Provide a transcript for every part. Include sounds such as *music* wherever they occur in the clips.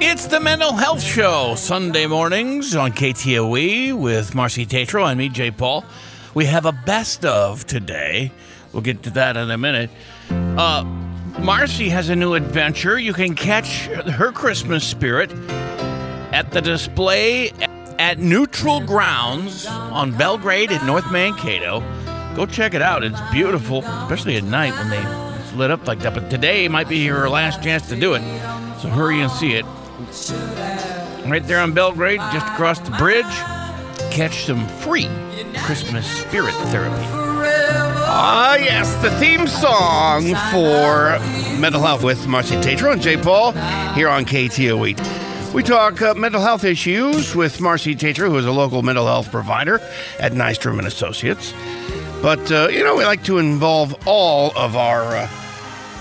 It's the Mental Health Show, Sunday mornings on KTOE with Marcy Tatro and me, Jay Paul. We have a best of today. We'll get to that in a minute. Uh, Marcy has a new adventure. You can catch her Christmas spirit at the display at Neutral Grounds on Belgrade in North Mankato. Go check it out. It's beautiful, especially at night when they it's lit up like that. But today might be your last chance to do it. So hurry and see it. Right there on Belgrade, just across the bridge, catch some free Christmas spirit therapy. Ah, yes, the theme song for Mental Health with Marcy Tatro and Jay Paul here on KTOE. We talk uh, mental health issues with Marcy Tatro, who is a local mental health provider at Nystrom and Associates. But, uh, you know, we like to involve all of our uh,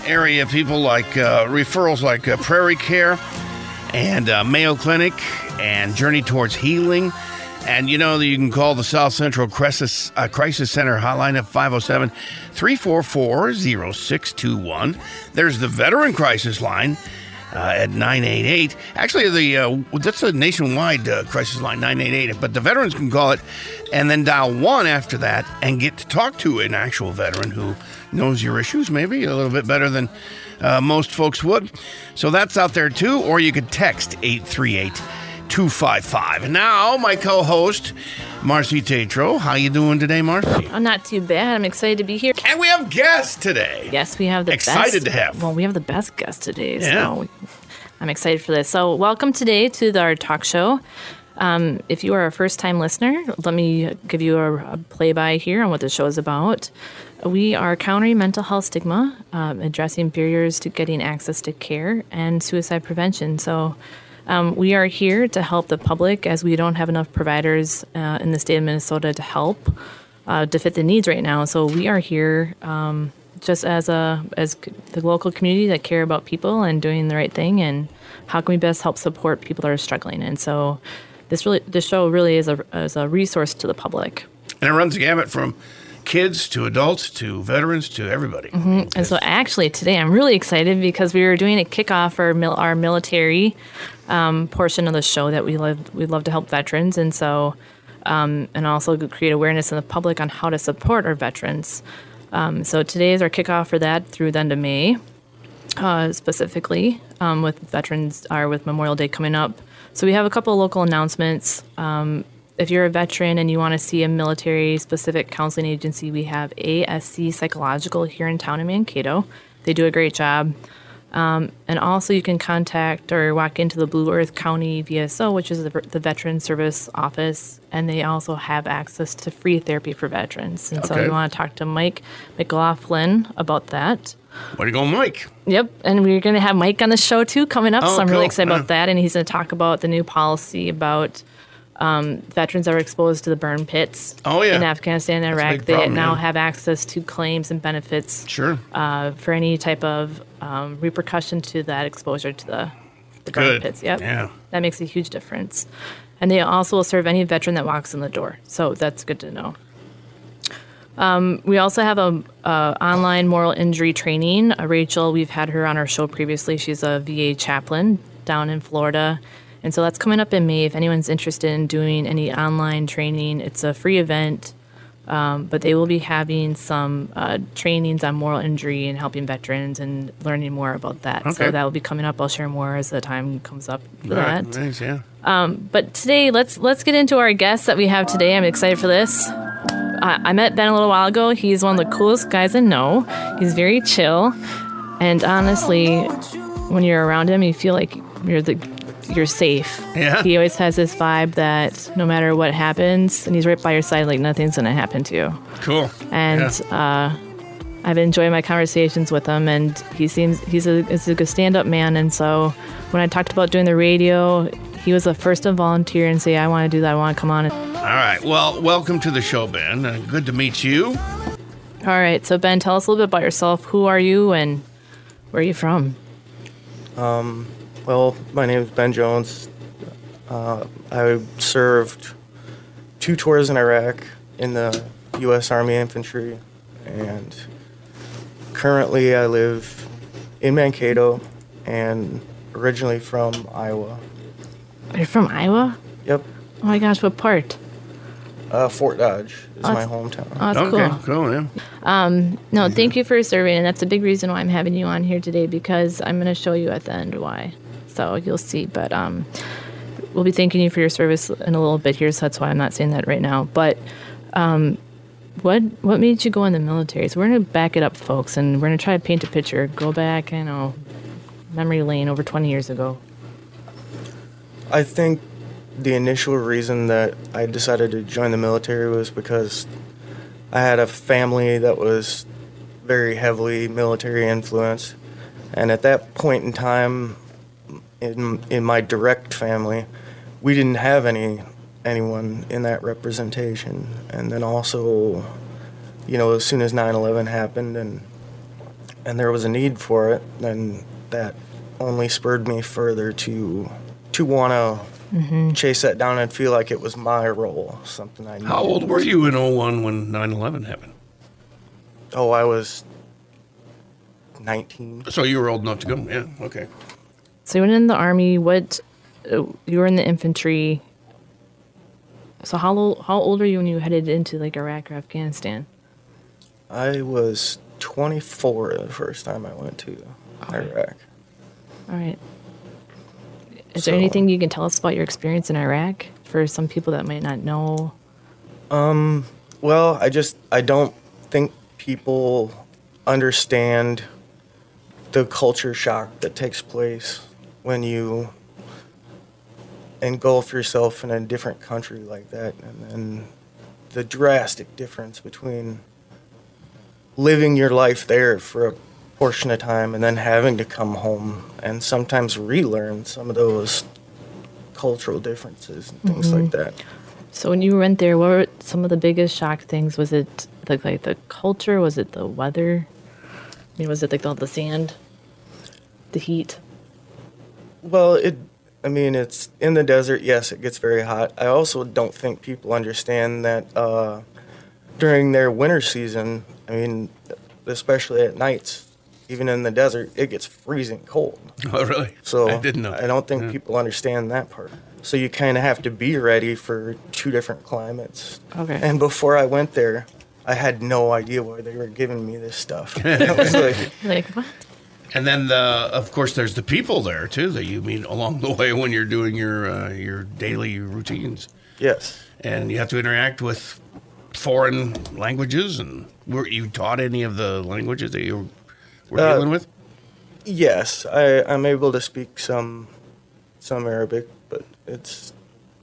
area people like uh, referrals like uh, Prairie Care and uh, Mayo Clinic and Journey Towards Healing. And you know, you can call the South Central Crisis, uh, Crisis Center hotline at 507 344 0621. There's the Veteran Crisis line. Uh, at 988. Actually, the uh, that's a nationwide uh, crisis line, 988. But the veterans can call it and then dial one after that and get to talk to an actual veteran who knows your issues, maybe a little bit better than uh, most folks would. So that's out there too. Or you could text 838 255. And now, my co host, Marcy Tatro. How you doing today, Marcy? I'm not too bad. I'm excited to be here. And we have guests today. Yes, we have the best. Excited best, to have. Well, we have the best guest today. Yeah. So we- I'm excited for this. So, welcome today to our talk show. Um, if you are a first time listener, let me give you a, a play by here on what the show is about. We are countering mental health stigma, um, addressing barriers to getting access to care, and suicide prevention. So, um, we are here to help the public as we don't have enough providers uh, in the state of Minnesota to help uh, to fit the needs right now. So we are here um, just as a as the local community that care about people and doing the right thing, and how can we best help support people that are struggling. And so this really this show really is a is a resource to the public. And it runs the gamut from kids to adults to veterans to everybody. And so, actually, today I'm really excited because we were doing a kickoff for mil- our military um, portion of the show that we love. We love to help veterans, and so, um, and also create awareness in the public on how to support our veterans. Um, so today is our kickoff for that through the end of May, uh, specifically um, with veterans are with Memorial Day coming up. So we have a couple of local announcements. If you're a veteran and you want to see a military specific counseling agency, we have ASC Psychological here in town in Mankato. They do a great job. Um, and also, you can contact or walk into the Blue Earth County VSO, which is the, the Veteran Service Office, and they also have access to free therapy for veterans. And so, Okay. you want to talk to Mike McLaughlin about that. Way to go, Mike. Yep, and we're going to have Mike on the show too coming up, Oh, so I'm really excited about that. And he's going to talk about the new policy about um, veterans that are exposed to the burn pits Oh, yeah. in Afghanistan and Iraq. They problem, now yeah. have access to claims and benefits Sure. uh, for any type of um, repercussion to that exposure to the, the burn Good. pits. Yep, Yeah. that makes a huge difference. And they also will serve any veteran that walks in the door, so that's good to know. Um, we also have a, uh online moral injury training. Uh, Rachel, we've had her on our show previously. She's a VA chaplain down in Florida, and so that's coming up in May. If anyone's interested in doing any online training, it's a free event. Um, but they will be having some uh, trainings on moral injury and helping veterans and learning more about that. Okay. So that will be coming up. I'll share more as the time comes up for right. that. Thanks, yeah. But today, let's let's get into our guests that we have today. I'm excited for this. I, I met Ben a little while ago. He's one of the coolest guys I know. He's very chill, and honestly, when you're around him, you feel like you're the you're safe. Yeah. He always has this vibe that no matter what happens, and he's right by your side, like nothing's gonna happen to you. Cool. And uh, I've enjoyed my conversations with him, and he seems he's a he's a good stand-up man. And so when I talked about doing the radio, he was the first to volunteer and say, "I want to do that. I want to come on." All right. Well, welcome to the show, Ben. Uh, good to meet you. All right, so Ben, tell us a little bit about yourself. Who are you, and where are you from? Well, my name is Ben Jones. Uh, I served two tours in Iraq in the U.S. Army Infantry, and currently, I live in Mankato and originally from Iowa. You're from Iowa? Yep. Oh my gosh, what part? Uh, Fort Dodge is Oh, my hometown. Oh, that's okay, cool. cool, yeah. No, thank you for serving, and that's a big reason why I'm having you on here today because I'm going to show you at the end why. So you'll see. But um, we'll be thanking you for your service in a little bit here, so that's why I'm not saying that right now. But um, what what made you go in the military? So we're to back it up, folks, and we're to try to paint a picture. Go back, you know, memory lane over 20 years ago. I think the initial reason that I decided to join the military was because I had a family that was very heavily military influenced, and at that point in time, in in my direct family, we didn't have any anyone in that representation, and then also, you know, as soon as 9/11 happened and and there was a need for it, then that only spurred me further to to want to mm-hmm. chase that down and feel like it was my role, something I needed. How old were you in 01 when 9 11 happened? Oh, I was 19. So you were old enough to go? Yeah, okay. So you went in the army. What? Uh, you were in the infantry. So how old, how old were you when you headed into like Iraq or Afghanistan? I was 24 the first time I went to Iraq. All right. Is there anything you can tell us about your experience in Iraq for some people that might not know? Um, Well, I just I don't think people understand the culture shock that takes place when you engulf yourself in a different country like that and then the drastic difference between living your life there for a portion of time and then having to come home and sometimes relearn some of those cultural differences and things like mm-hmm. that. So when you went there, what were some of the biggest shock things? Was it like, like the culture? Was it the weather? I mean, was it like all the sand, the heat? Well, it. I mean, it's in the desert. Yes, it gets very hot. I also don't think people understand that uh, during their winter season. I mean, especially at nights, even in the desert, it gets freezing cold. *laughs* Oh, really? So I didn't know. I don't think Yeah. people understand that part. So you kind of have to be ready for two different climates. Okay. And before I went there, I had no idea why they were giving me this stuff. *laughs* I was like, *laughs* Like what? And then, the, of course, there's the people there too that you meet along the *laughs* way when you're doing your uh, your daily routines, yes. and you have to interact with foreign languages. And were you taught any of the languages that you were Uh, dealing with? Yes, I, I'm able to speak some some Arabic, but it's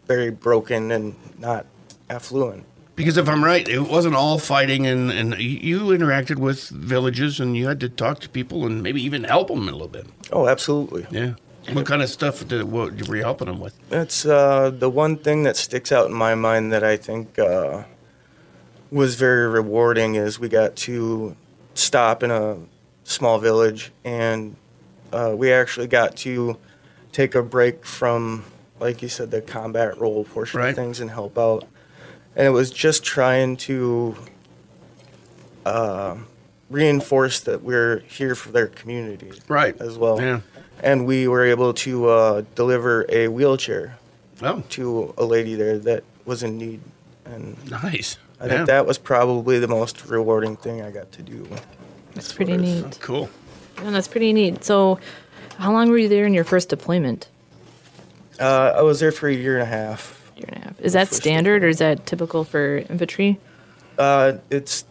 very broken and not affluent. Because if I'm right, it wasn't all fighting, and, and you interacted with villages, and you had to talk to people, and maybe even help them a little bit. Oh, absolutely. Yeah. What kind of stuff did what were you helping them with? That's uh, the one thing that sticks out in my mind that I think uh, was very rewarding is we got to stop in a small village and uh, we actually got to take a break from, like you said, the combat role portion Right. of things and help out. And it was just trying to uh, reinforce that we're here for their community Right. as well. Yeah. And we were able to uh, deliver a wheelchair Oh, to a lady there that was in need. And nice. I Yeah. think that was probably the most rewarding thing I got to do. That's pretty far as- neat. Cool. Yeah, that's pretty neat. So, how long were you there in your first deployment? Uh, I was there for a year and a half. Year and a half. Is that standard or is that typical for infantry? Uh, it's,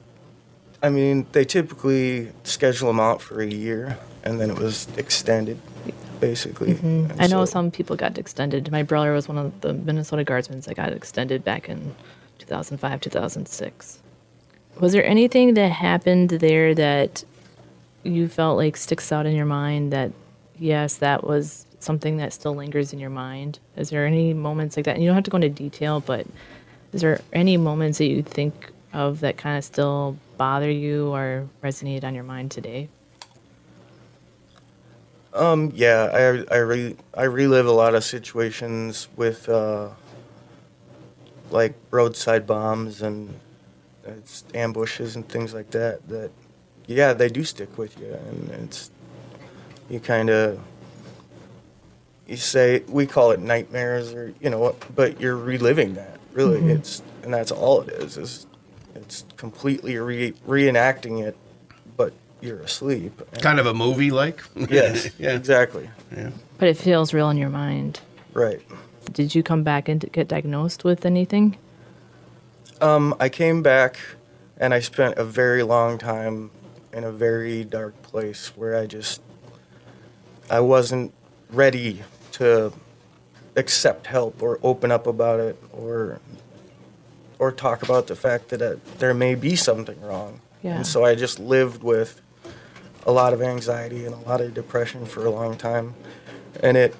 I mean, they typically schedule them out for a year, and then it was extended, basically. Mm-hmm. I know so- some people got extended. My brother was one of the Minnesota Guardsmen that got extended back in 2005, 2006. Was there anything that happened there that you felt like sticks out in your mind that, yes, that was something that still lingers in your mind? Is there any moments like that? And you don't have to go into detail, but is there any moments that you think of that kind of still bother you or resonate on your mind today? Um, yeah, I I re, I relive a lot of situations with uh, like roadside bombs and it's ambushes and things like that that yeah, they do stick with you, and it's you kind of you say we call it nightmares, or you know, but you're reliving that. Really, it's and that's all it is. Is it's completely re- reenacting it, but you're asleep. And- Kind of a movie like? *laughs* Yes, yeah. exactly. Yeah. But it feels real in your mind. Right. Did you come back and get diagnosed with anything? Um, I came back and I spent a very long time in a very dark place where I just I wasn't ready to accept help or open up about it or or talk about the fact that uh, there may be something wrong. Yeah. And so I just lived with a lot of anxiety and a lot of depression for a long time and it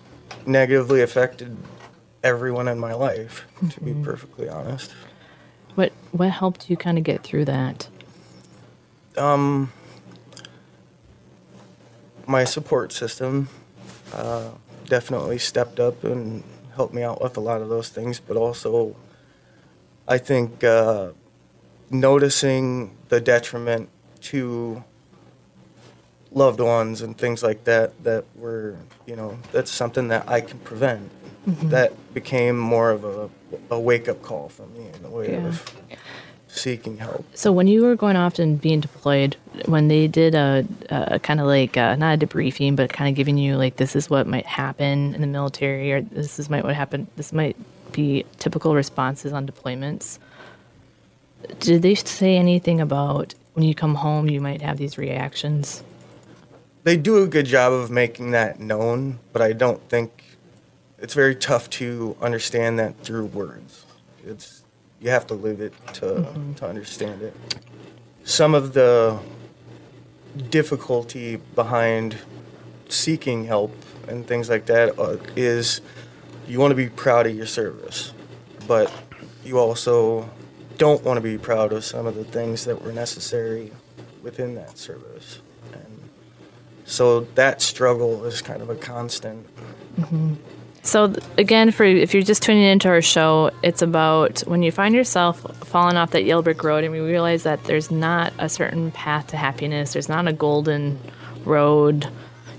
negatively affected everyone in my life to be perfectly honest. What what helped you kind of get through that? Um, my support system uh, definitely stepped up and helped me out with a lot of those things, but also I think uh, noticing the detriment to loved ones and things like that that were you know that's something that I can prevent. That became more of a, a wake up call for me in a way Yeah. of seeking help. So when you were going off and being deployed, when they did a, a kind of like uh not a debriefing, but kind of giving you like this is what might happen in the military, or this is might what happened. This might be typical responses on deployments. Did they say anything about when you come home you might have these reactions? they do a good job of making that known, but I don't think it's very tough to understand that through words. It's you have to live it to to understand it. Some of the difficulty behind seeking help and things like that uh, is you want to be proud of your service, but you also don't want to be proud of some of the things that were necessary within that service. And so that struggle is kind of a constant. So again, for if you're just tuning into our show, it's about when you find yourself falling off that yellow brick road, and we realize that there's not a certain path to happiness. There's not a golden road.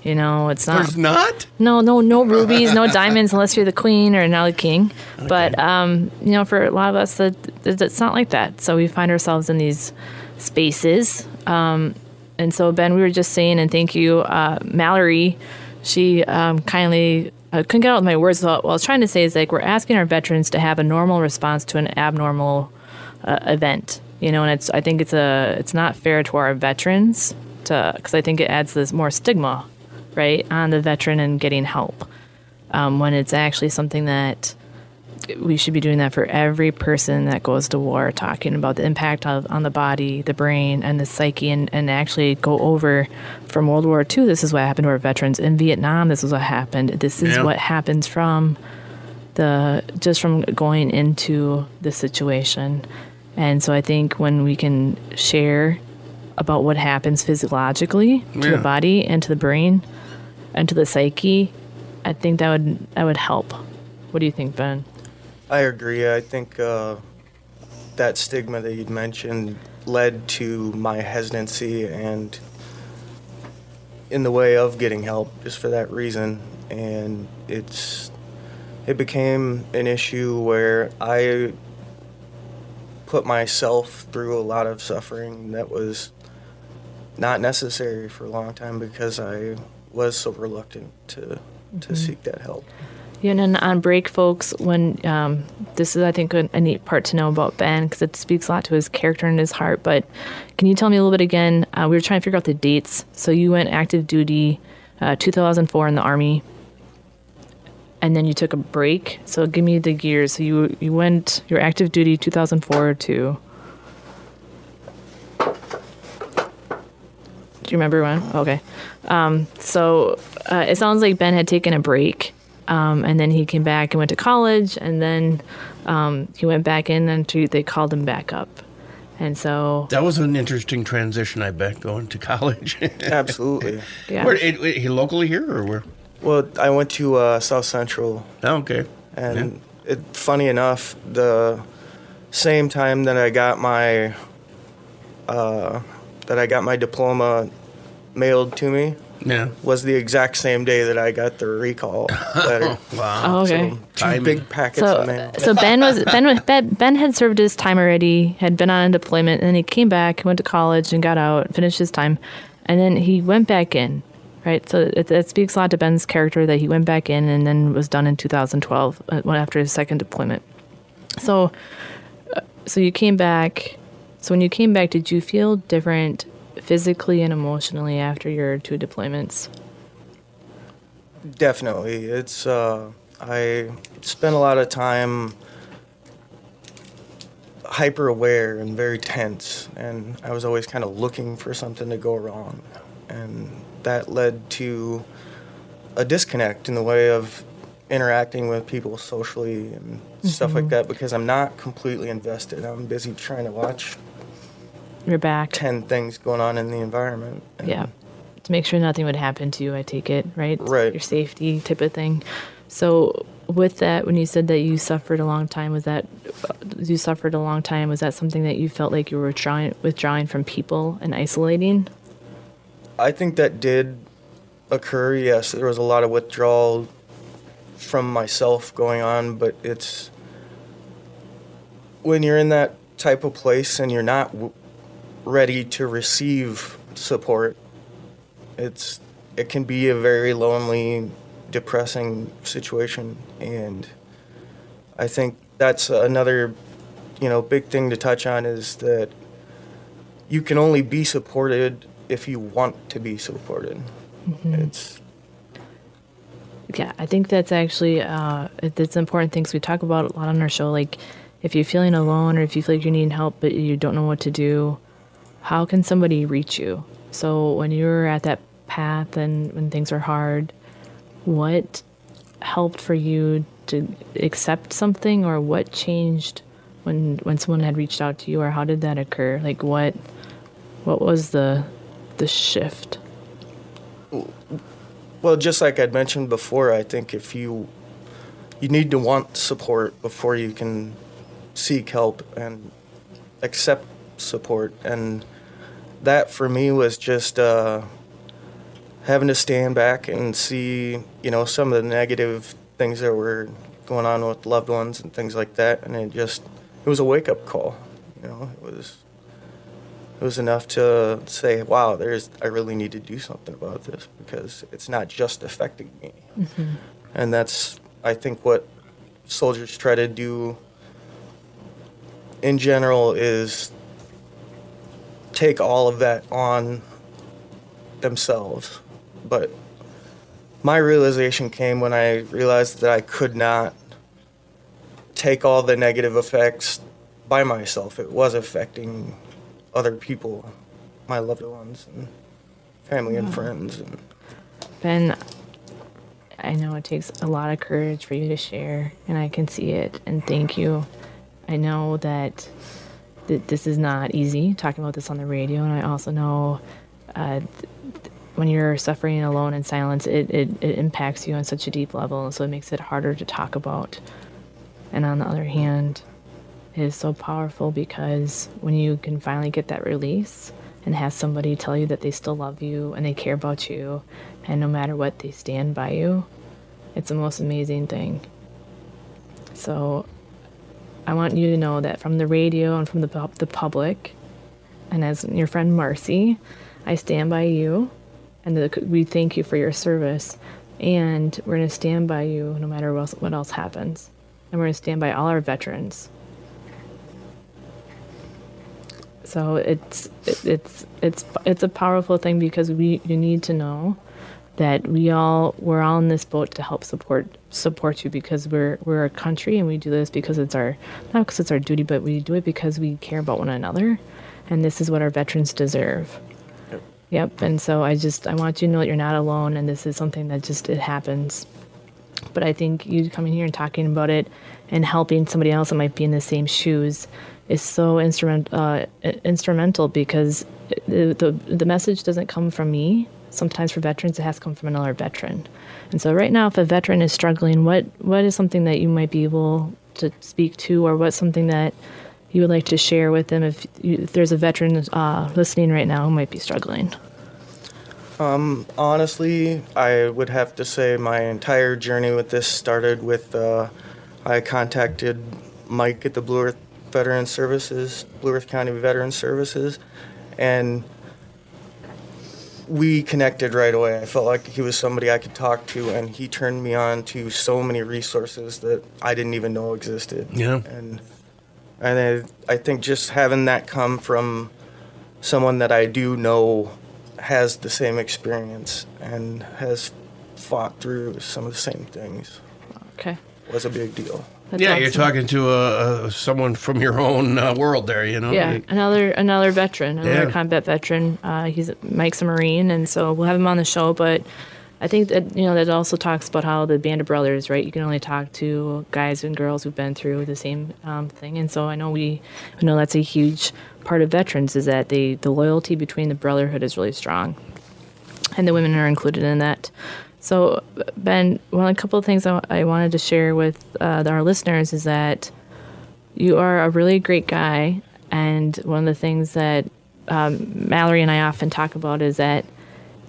You know, it's not. There's not? No, no, no rubies, no *laughs* diamonds, unless you're the queen or now the king. But um, you know, for a lot of us, that that- it's not like that. So we find ourselves in these spaces. Um, and so Ben, we were just saying, and thank you, uh, Mallory. She um, kindly I couldn't get out my words. What I was trying to say is like we're asking our veterans to have a normal response to an abnormal uh, event. You know, and it's I think it's a it's not fair to our veterans to because I think it adds this more stigma, right, on the veteran and getting help um, when it's actually something that we should be doing that for every person that goes to war, talking about the impact of, on the body, the brain, and the psyche, and, and actually go over from World War II. This is what happened to our veterans in Vietnam. This is what happened. This is Yeah. what happens from the just from going into the situation. And so I think when we can share about what happens physiologically to Yeah. the body and to the brain and to the psyche, I think that would that would help. What do you think, Ben? I agree. I think uh, that stigma that you'd mentioned led to my hesitancy and in the way of getting help just for that reason. And it's it became an issue where I put myself through a lot of suffering that was not necessary for a long time because I was so reluctant to to seek that help. Yeah, and on break, folks, when um, this is, I think, a, a neat part to know about Ben because it speaks a lot to his character and his heart. But can you tell me a little bit again? Uh, we were trying to figure out the dates. So you went active duty, uh, 2004 in the Army, and then you took a break. So give me the years. So you you went your active duty 2004 to. Do you remember when? Okay. Um, so uh, it sounds like Ben had taken a break, um, and then he came back and went to college, and then um, he went back in and to, they called him back up. And so, That was an interesting transition, I bet, going to *laughs* college. Absolutely. yeah. Where, it, it- he locally here or where? Well, I went to uh, South Central, Oh, okay. and it, funny enough, the same time that I got my uh, that I got my diploma mailed to me Yeah. was the exact same day that I got the recall *laughs* letter. Wow. Oh, okay. So, two Timing. big packets So, of mail. so Ben was Ben, was- *laughs* ben Ben had served his time already, had been on deployment, and then he came back, went to college, and got out, finished his time, and then he went back in, right? So it, it speaks a lot to Ben's character that he went back in and then was done in 2012, uh, after his second deployment. So, uh, so you came back. So when you came back, did you feel different physically and emotionally after your two deployments? Definitely. It's uh I spent a lot of time hyper aware and very tense and I was always kind of looking for something to go wrong. And that led to a disconnect in the way of interacting with people socially and stuff like that because I'm not completely invested. I'm busy trying to watch You're back. 10 things going on in the environment. Yeah. To make sure nothing would happen to you, I take it, right? Right. Your safety type of thing. So, with that, when you said that you suffered a long time, was that you suffered a long time? Was that something that you felt like you were withdrawing, withdrawing from people and isolating? I think that did occur. Yes, there was a lot of withdrawal from myself going on, but it's when you're in that type of place and you're not w- ready to receive support, it's it can be a very lonely, depressing situation, and I think that's another, you know, big thing to touch on is that you can only be supported if you want to be supported. It's Yeah, I think that's actually uh, that's important things we talk about a lot on our show. Like, if you're feeling alone or if you feel like you're needing help but you don't know what to do, how can somebody reach you? So when you're at that path and when things are hard, what helped for you to accept something, or what changed when when someone had reached out to you, or how did that occur? Like, what what was the the shift? well, just like I'd mentioned before. I think if you you need to want support before you can seek help and accept support, and that for me was just uh, having to stand back and see, you know, some of the negative things that were going on with loved ones and things like that, and it just it was a wake up call. You know, it was it was enough to say, "Wow, there's I really need to do something about this because it's not just affecting me." And that's I think what soldiers try to do in general is take all of that on themselves. But my realization came when I realized that I could not take all the negative effects by myself. It was affecting other people, my loved ones and family and hmm. friends and Ben, I know it takes a lot of courage for you to share, and I can see it, and thank you. I know that th- this is not easy talking about this on the radio, and I also know uh, th- when you're suffering alone in silence, it, it, it impacts you on such a deep level, and so it makes it harder to talk about. And on the other hand, it is so powerful because when you can finally get that release and have somebody tell you that they still love you and they care about you and no matter what they stand by you it's the most amazing thing. So i want you to know that from the radio and from the, pub- the public and as your friend marcy i stand by you and the, we thank you for your service and we're going to stand by you no matter what else, what else happens. And we're going to stand by all our veterans. So it's it, it's it's it's a powerful thing because we you need to know that we all we're all in this boat to help support support you because we're we're a country and we do this because it's our not because it's our duty but we do it because we care about one another and this is what our veterans deserve yep yep. and so i just i want you to know that you're not alone and this is something that just it happens but I think you coming here and talking about it and helping somebody else that might be in the same shoes is so instrument, uh, instrumental because the, the, the message doesn't come from me. Sometimes for veterans, it has to come from another veteran. And so, right now, if a veteran is struggling, what, what is something that you might be able to speak to, or what's something that you would like to share with them if, you, if there's a veteran uh, listening right now who might be struggling? Honestly, I would have to say my entire journey with this started with uh, I contacted Mike at the Blue Earth Veteran Services, Blue Earth County Veteran Services, and we connected right away. I felt like he was somebody I could talk to, and he turned me on to so many resources that I didn't even know existed. Yeah. And and I, I think just having that come from someone that I do know has the same experience and has fought through some of the same things Okay. was a big deal. That's yeah, you're talking to uh, uh, someone from your own uh, world there, you know? Yeah, another another veteran, another Yeah. combat veteran. Uh, he's Mike's a Marine, and so we'll have him on the show. But I think that you know that also talks about how the band of brothers, right? You can only talk to guys and girls who've been through the same um, thing, and so I know we, I know that's a huge part of veterans is that they the loyalty between the brotherhood is really strong, and the women are included in that. So Ben, one a couple of things I, I wanted to share with uh, our listeners is that you are a really great guy, and one of the things that um, Mallory and I often talk about is that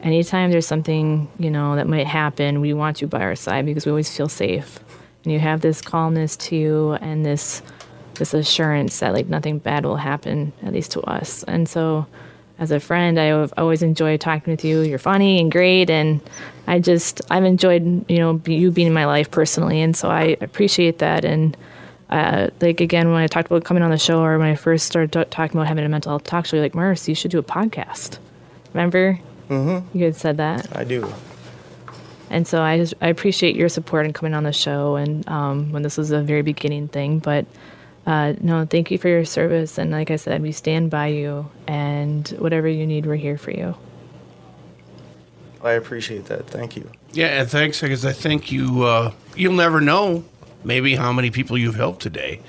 anytime there's something you know that might happen, we want you by our side because we always feel safe, and you have this calmness to you and this this assurance that like nothing bad will happen, at least to us. And so, as a friend, I have always enjoyed talking with you. You're funny and great, and I just I've enjoyed you know you being in my life personally, and so I appreciate that and uh, like again when I talked about coming on the show or when I first started t- talking about having a mental health talk show, you're like Merce, you should do a podcast. Remember? Mm-hmm. You had said that, I do. and so I just I appreciate your support and coming on the show. And um, when this was a very beginning thing, but uh, no, thank you for your service. And like I said, we stand by you, and whatever you need, we're here for you. I appreciate that. Thank you. Yeah, and thanks because I think you uh, you'll never know maybe how many people you've helped today,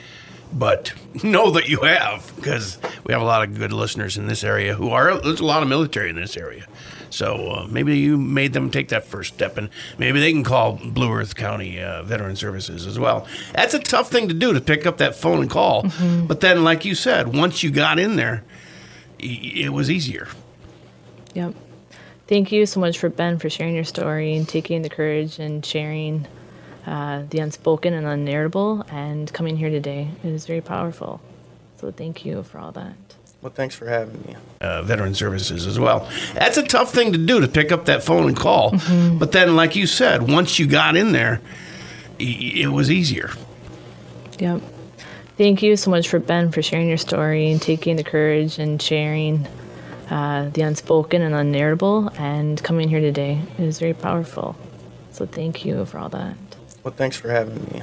but *laughs* know that you have because we have a lot of good listeners in this area who are there's a lot of military in this area. So uh, maybe you made them take that first step, and maybe they can call Blue Earth County uh, Veteran Services as well. That's a tough thing to do to pick up that phone and call, but then, like you said, once you got in there, it was easier. Yep. Thank you so much for Ben for sharing your story and taking the courage and sharing uh, the unspoken and unnarratable and coming here today. It is very powerful. So thank you for all that. Well, thanks for having me. uh, veteran services as well. That's a tough thing to do to pick up that phone and call. But then, like you said, once you got in there, it was easier. Yep. Thank you so much for Ben for sharing your story and taking the courage and sharing uh, the unspoken and unnarratable and coming here today. is very powerful. So thank you for all that. Well, thanks for having me.